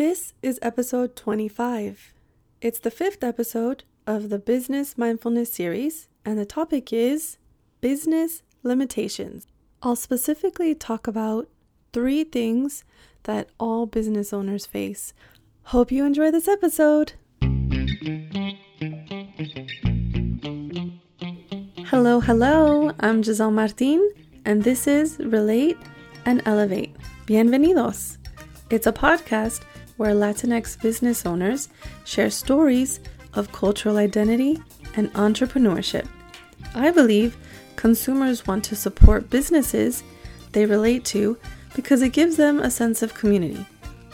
This is episode 25. It's the fifth episode of the Business Mindfulness series, and the topic is business limitations. I'll specifically talk about three things that all business owners face. Hope you enjoy this episode. Hello, hello. I'm Giselle Martin, and this is Relate and Elevate. Bienvenidos. It's a podcast where Latinx business owners share stories of cultural identity and entrepreneurship. I believe consumers want to support businesses they relate to because it gives them a sense of community.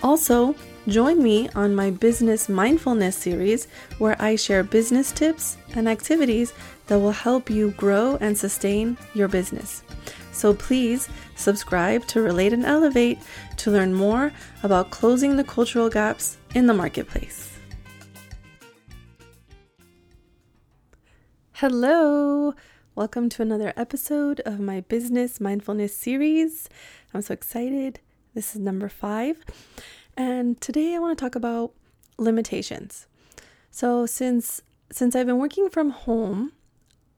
Also, join me on my Business Mindfulness series where I share business tips and activities that will help you grow and sustain your business. So please subscribe to Relate and Elevate to learn more about closing the cultural gaps in the marketplace. Hello! Welcome to another episode of my Business Mindfulness series. I'm so excited. This is number five. And today I want to talk about limitations. So since since I've been working from home,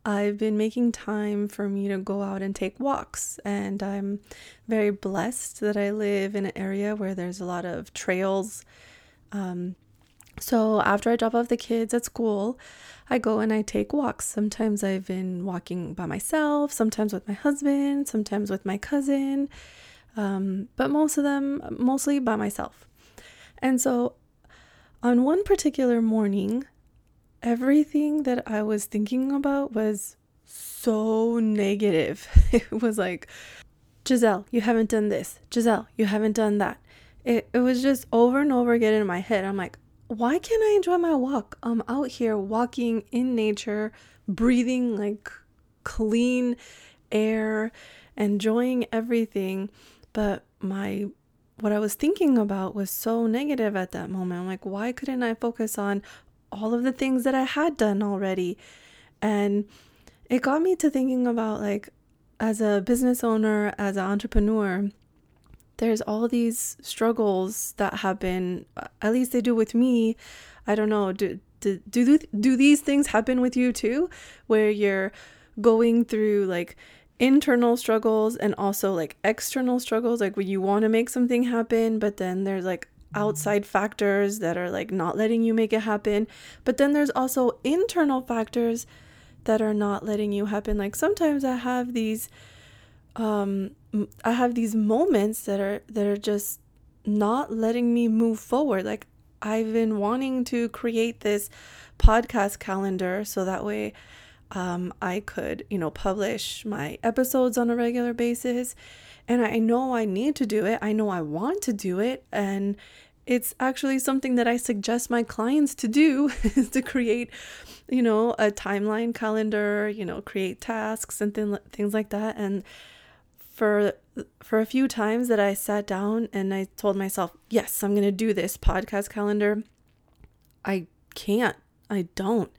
I've been making time for me to go out and take walks, and I'm very blessed that I live in an area where there's a lot of trails. Um, so after I drop off the kids at school, I go and I take walks. Sometimes I've been walking by myself, sometimes with my husband, sometimes with my cousin, um, but most of them mostly by myself. And so on one particular morning, everything that I was thinking about was so negative. It was like, Giselle, you haven't done this. Giselle, you haven't done that. It, it was just over and over again in my head. I'm like, why can't I enjoy my walk? I'm out here walking in nature, breathing like clean air, enjoying everything. But my what I was thinking about was so negative at that moment. I'm like, why couldn't I focus on all of the things that I had done already. And it got me to thinking about like, as a business owner, as an entrepreneur, there's all these struggles that happen. Uh, at least they do with me. I don't know. Do do do, do these things happen with you too, where you're going through like internal struggles and also like external struggles, like when you want to make something happen, but then there's like outside factors that are like not letting you make it happen. But then there's also internal factors that are not letting you happen. Like sometimes I have these um I have these moments that are that are just not letting me move forward. Like I've been wanting to create this podcast calendar so that way um, I could, you know, publish my episodes on a regular basis. And I know I need to do it. I know I want to do it. And it's actually something that I suggest my clients to do is to create, you know, a timeline calendar, you know, create tasks and th- things like that. And for for a few times that I sat down and I told myself, "Yes, I'm going to do this podcast calendar." I can't. I don't.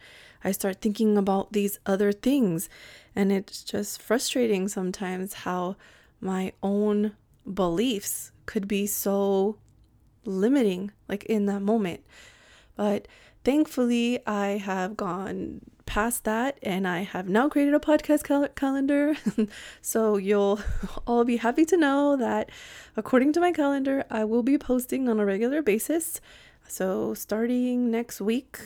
I start thinking about these other things and it's just frustrating sometimes how my own beliefs could be so limiting, like in that moment. But thankfully, I have gone past that and I have now created a podcast cal- calendar. so you'll all be happy to know that according to my calendar, I will be posting on a regular basis. So starting next week,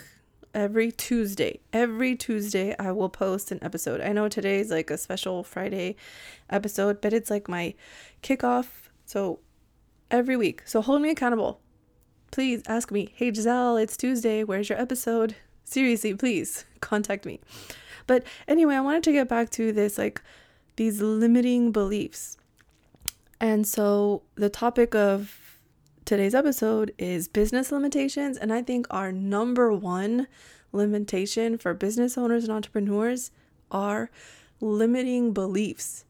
every Tuesday, every Tuesday, I will post an episode. I know today's like a special Friday episode, but it's like my kickoff. So every week. So hold me accountable. Please ask me, hey Giselle, it's Tuesday. Where's your episode? Seriously, please contact me. But anyway, I wanted to get back to this like these limiting beliefs. And so the topic of today's episode is business limitations. And I think our number one limitation for business owners and entrepreneurs are limiting beliefs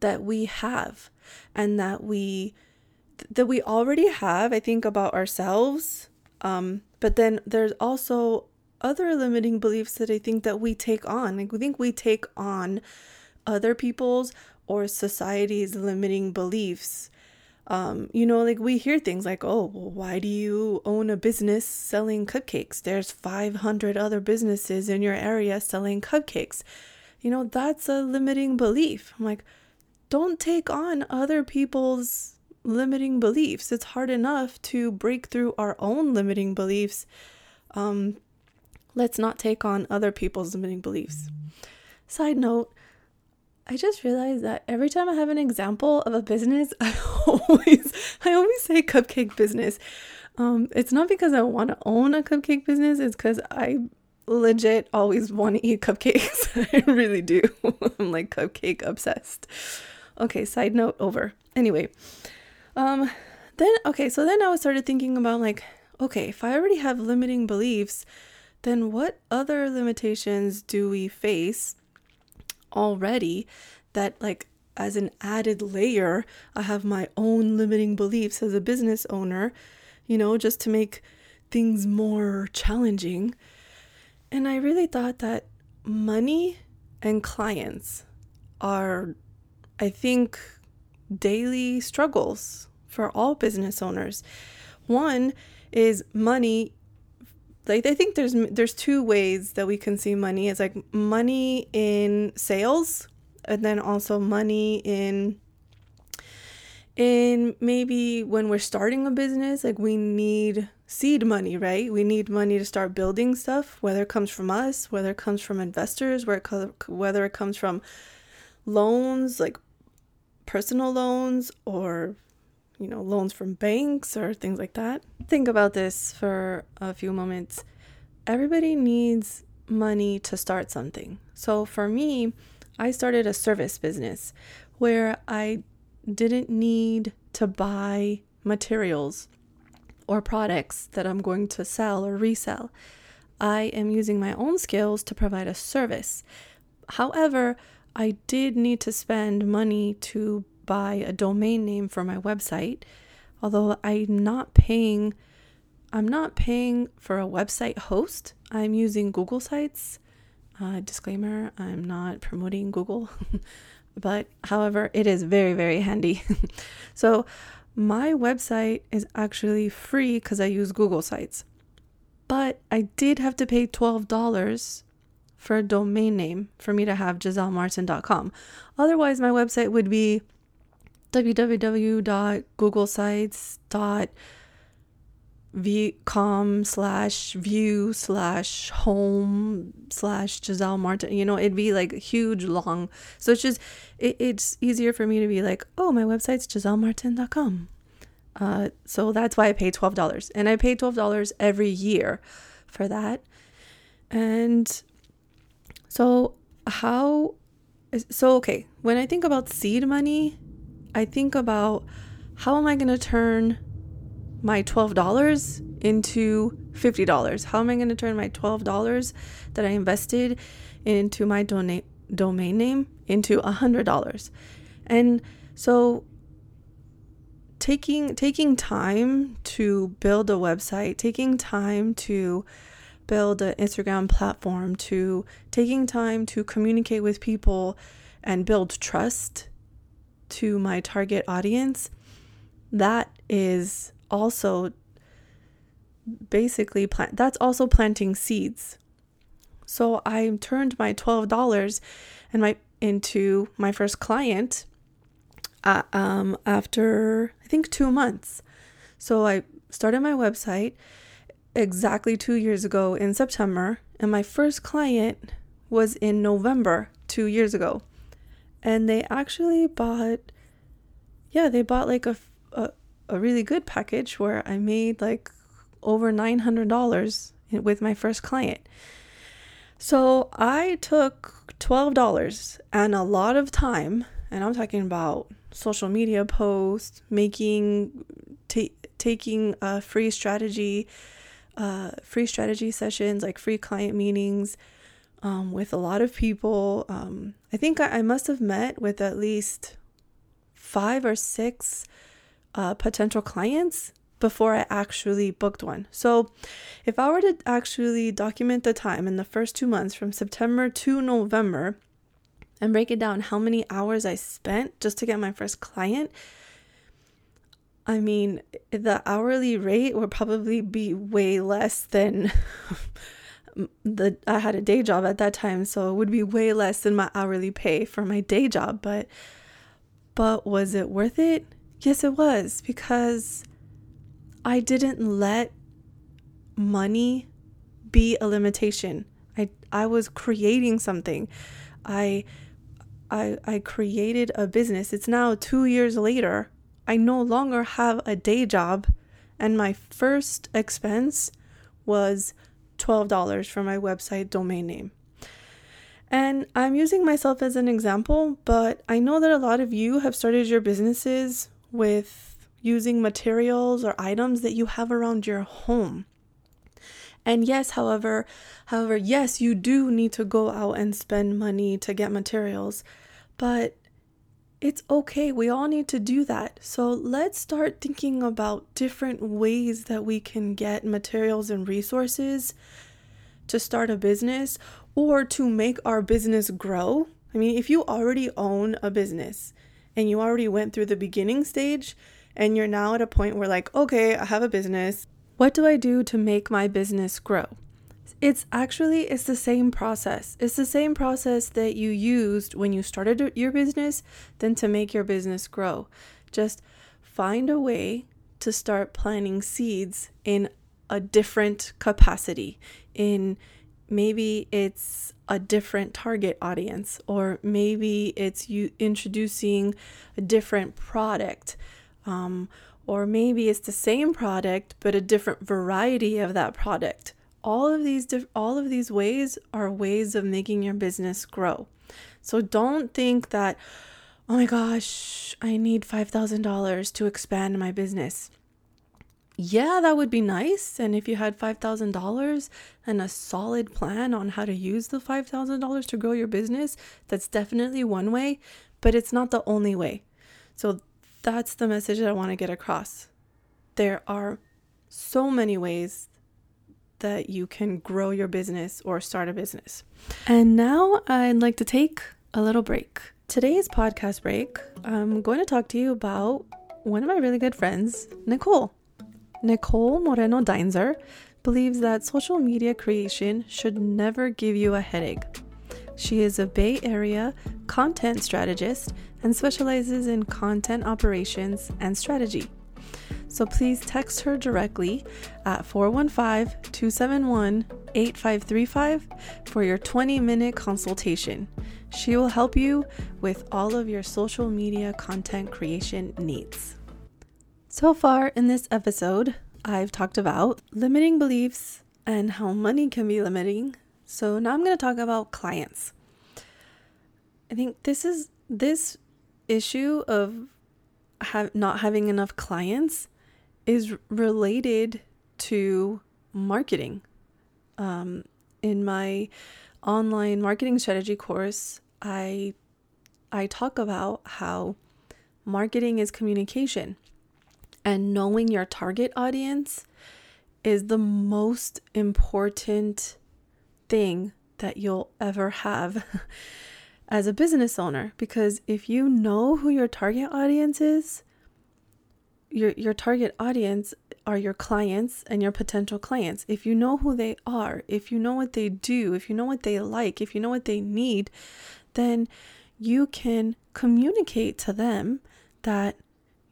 that we have and that we that we already have, I think, about ourselves. Um, but then there's also other limiting beliefs that I think that we take on. Like we think we take on other people's or society's limiting beliefs Um, you know, like we hear things like, oh, well, why do you own a business selling cupcakes? There's 500 other businesses in your area selling cupcakes. You know, that's a limiting belief. I'm like, don't take on other people's limiting beliefs. It's hard enough to break through our own limiting beliefs. Um, let's not take on other people's limiting beliefs. Side note, I just realized that every time I have an example of a business, I always I always say cupcake business. Um, it's not because I want to own a cupcake business, it's because I legit always want to eat cupcakes. I really do. I'm like cupcake obsessed. Okay, side note over. Anyway, um then okay, so then I started thinking about like, okay, if I already have limiting beliefs, then what other limitations do we face already that like as an added layer, I have my own limiting beliefs as a business owner, you know, just to make things more challenging. And I really thought that money and clients are, I think, daily struggles for all business owners. One is money like I think there's there's two ways that we can see money. It's like money in sales and then also money in in maybe when we're starting a business, like we need seed money, right? We need money to start building stuff, whether it comes from us, whether it comes from investors, where it co- whether it comes from loans, like personal loans or you know, loans from banks or things like that. Think about this for a few moments. Everybody needs money to start something. So for me, I started a service business where I didn't need to buy materials or products that I'm going to sell or resell. I am using my own skills to provide a service. However, I did need to spend money to buy a domain name for my website, although I'm not paying I'm not paying for a website host. I'm using Google Sites. Uh, disclaimer, I'm not promoting Google. but however, it is very very handy. so, my website is actually free cuz I use Google Sites. But I did have to pay $12 for a domain name for me to have gisellemartin.com. Otherwise, my website would be www.googlesites.com slash view slash home slash Giselle Martin. You know, it'd be like huge, long. So it's just, it, it's easier for me to be like, oh, my website's gisellemartin.com. Uh, so that's why I pay $12. And I pay $12 every year for that. And so, how, so okay, when I think about seed money, I think about how am I going to turn my $12 into $50? How am I going to turn my $12 that I invested into my dona- domain name into $100? And so taking taking time to build a website, taking time to build an Instagram platform, to taking time to communicate with people and build trust to my target audience, that is also basically plant that's also planting seeds. So I turned my $12 and my into my first client uh, um, after I think 2 months. So I started my website exactly 2 years ago in September and my first client was in November 2 years ago and they actually bought yeah they bought like a, a, a really good package where i made like over $900 with my first client. So i took $12 and a lot of time and i'm talking about social media posts making taking a free strategy uh, free strategy sessions like free client meetings um, with a lot of people. Um, I think I, I, must have met with at least five or six uh, potential clients before I actually booked one. So, if I were to actually document the time in the first two months from September to November and break it down how many hours I spent just to get my first client, I mean, the hourly rate would probably be way less than the I had a day job at that time, so it would be way less than my hourly pay for my day job, but but was it worth it? Yes, it was because I didn't let money be a limitation. I I was creating something. I I I created a business. It's now 2 years later. I no longer have a day job and my first expense was $12 for my website domain name. And I'm using myself as an example, but I know that a lot of you have started your businesses with using materials or items that you have around your home. And yes, however, however, yes, you do need to go out and spend money to get materials, but it's okay. We all need to do that. So let's start thinking about different ways that we can get materials and resources to start a business or to make our business grow. I mean, if you already own a business and you already went through the beginning stage and you're now at a point where, like, okay, I have a business. What do I do to make my business grow? It's actually it's the same process. It's the same process that you used when you started your business then to make your business grow. Just find a way to start planting seeds in a different capacity in maybe it's a different target audience or maybe it's you introducing a different product um, or maybe it's the same product but a different variety of that product all of these diff- all of these ways are ways of making your business grow so don't think that oh my gosh i need $5000 to expand my business yeah, that would be nice. And if you had $5,000 and a solid plan on how to use the $5,000 to grow your business, that's definitely one way, but it's not the only way. So that's the message that I want to get across. There are so many ways that you can grow your business or start a business. And now I'd like to take a little break. Today's podcast break, I'm going to talk to you about one of my really good friends, Nicole. Nicole Moreno Deinzer believes that social media creation should never give you a headache. She is a Bay Area content strategist and specializes in content operations and strategy. So please text her directly at 415 271 8535 for your 20 minute consultation. She will help you with all of your social media content creation needs. So far in this episode, I've talked about limiting beliefs and how money can be limiting. So now I'm going to talk about clients. I think this is this issue of have not having enough clients is related to marketing. Um, in my online marketing strategy course, I I talk about how marketing is communication and knowing your target audience is the most important thing that you'll ever have as a business owner because if you know who your target audience is your your target audience are your clients and your potential clients if you know who they are if you know what they do if you know what they like if you know what they need then you can communicate to them that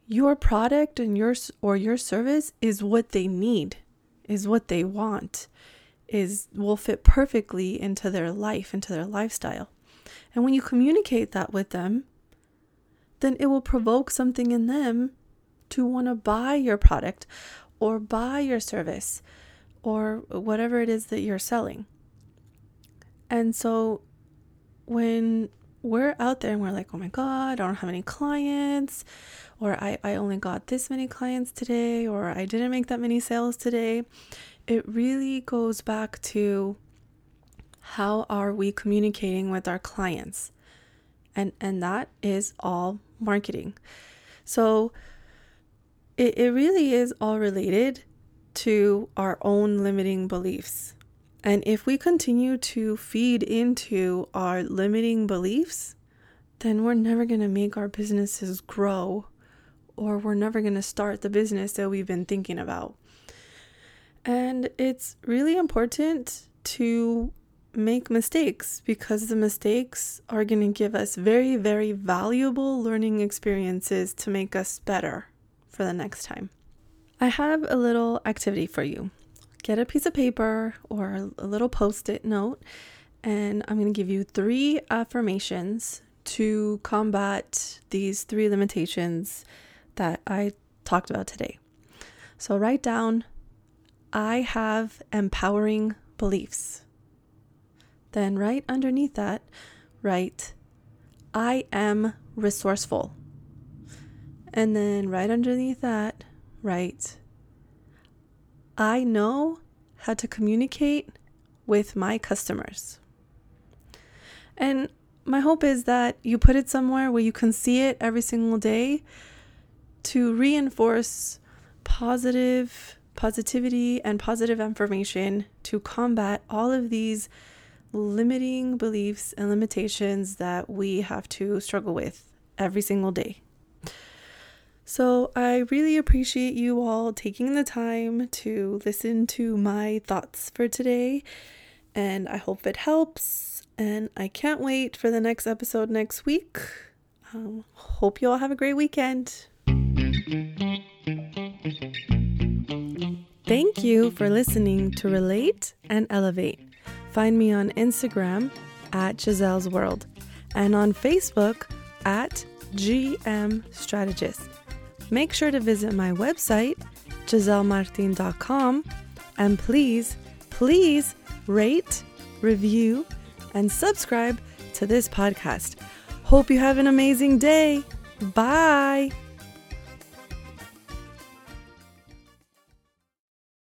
your product and your or your service is what they need, is what they want, is will fit perfectly into their life, into their lifestyle. And when you communicate that with them, then it will provoke something in them to want to buy your product or buy your service or whatever it is that you're selling. And so when we're out there and we're like, oh my God, I don't have any clients, or I, I only got this many clients today, or I didn't make that many sales today. It really goes back to how are we communicating with our clients? And and that is all marketing. So it, it really is all related to our own limiting beliefs. And if we continue to feed into our limiting beliefs, then we're never going to make our businesses grow or we're never going to start the business that we've been thinking about. And it's really important to make mistakes because the mistakes are going to give us very, very valuable learning experiences to make us better for the next time. I have a little activity for you. Get a piece of paper or a little post it note, and I'm going to give you three affirmations to combat these three limitations that I talked about today. So write down I have empowering beliefs. Then, right underneath that, write, I am resourceful. And then, right underneath that, write, I know how to communicate with my customers. And my hope is that you put it somewhere where you can see it every single day to reinforce positive positivity and positive affirmation to combat all of these limiting beliefs and limitations that we have to struggle with every single day. So, I really appreciate you all taking the time to listen to my thoughts for today, and I hope it helps. And I can't wait for the next episode next week. Um, hope you all have a great weekend. Thank you for listening to Relate and Elevate. Find me on Instagram at Giselle's World and on Facebook at GM Strategist. Make sure to visit my website, gisellemartin.com, and please, please rate, review, and subscribe to this podcast. Hope you have an amazing day. Bye.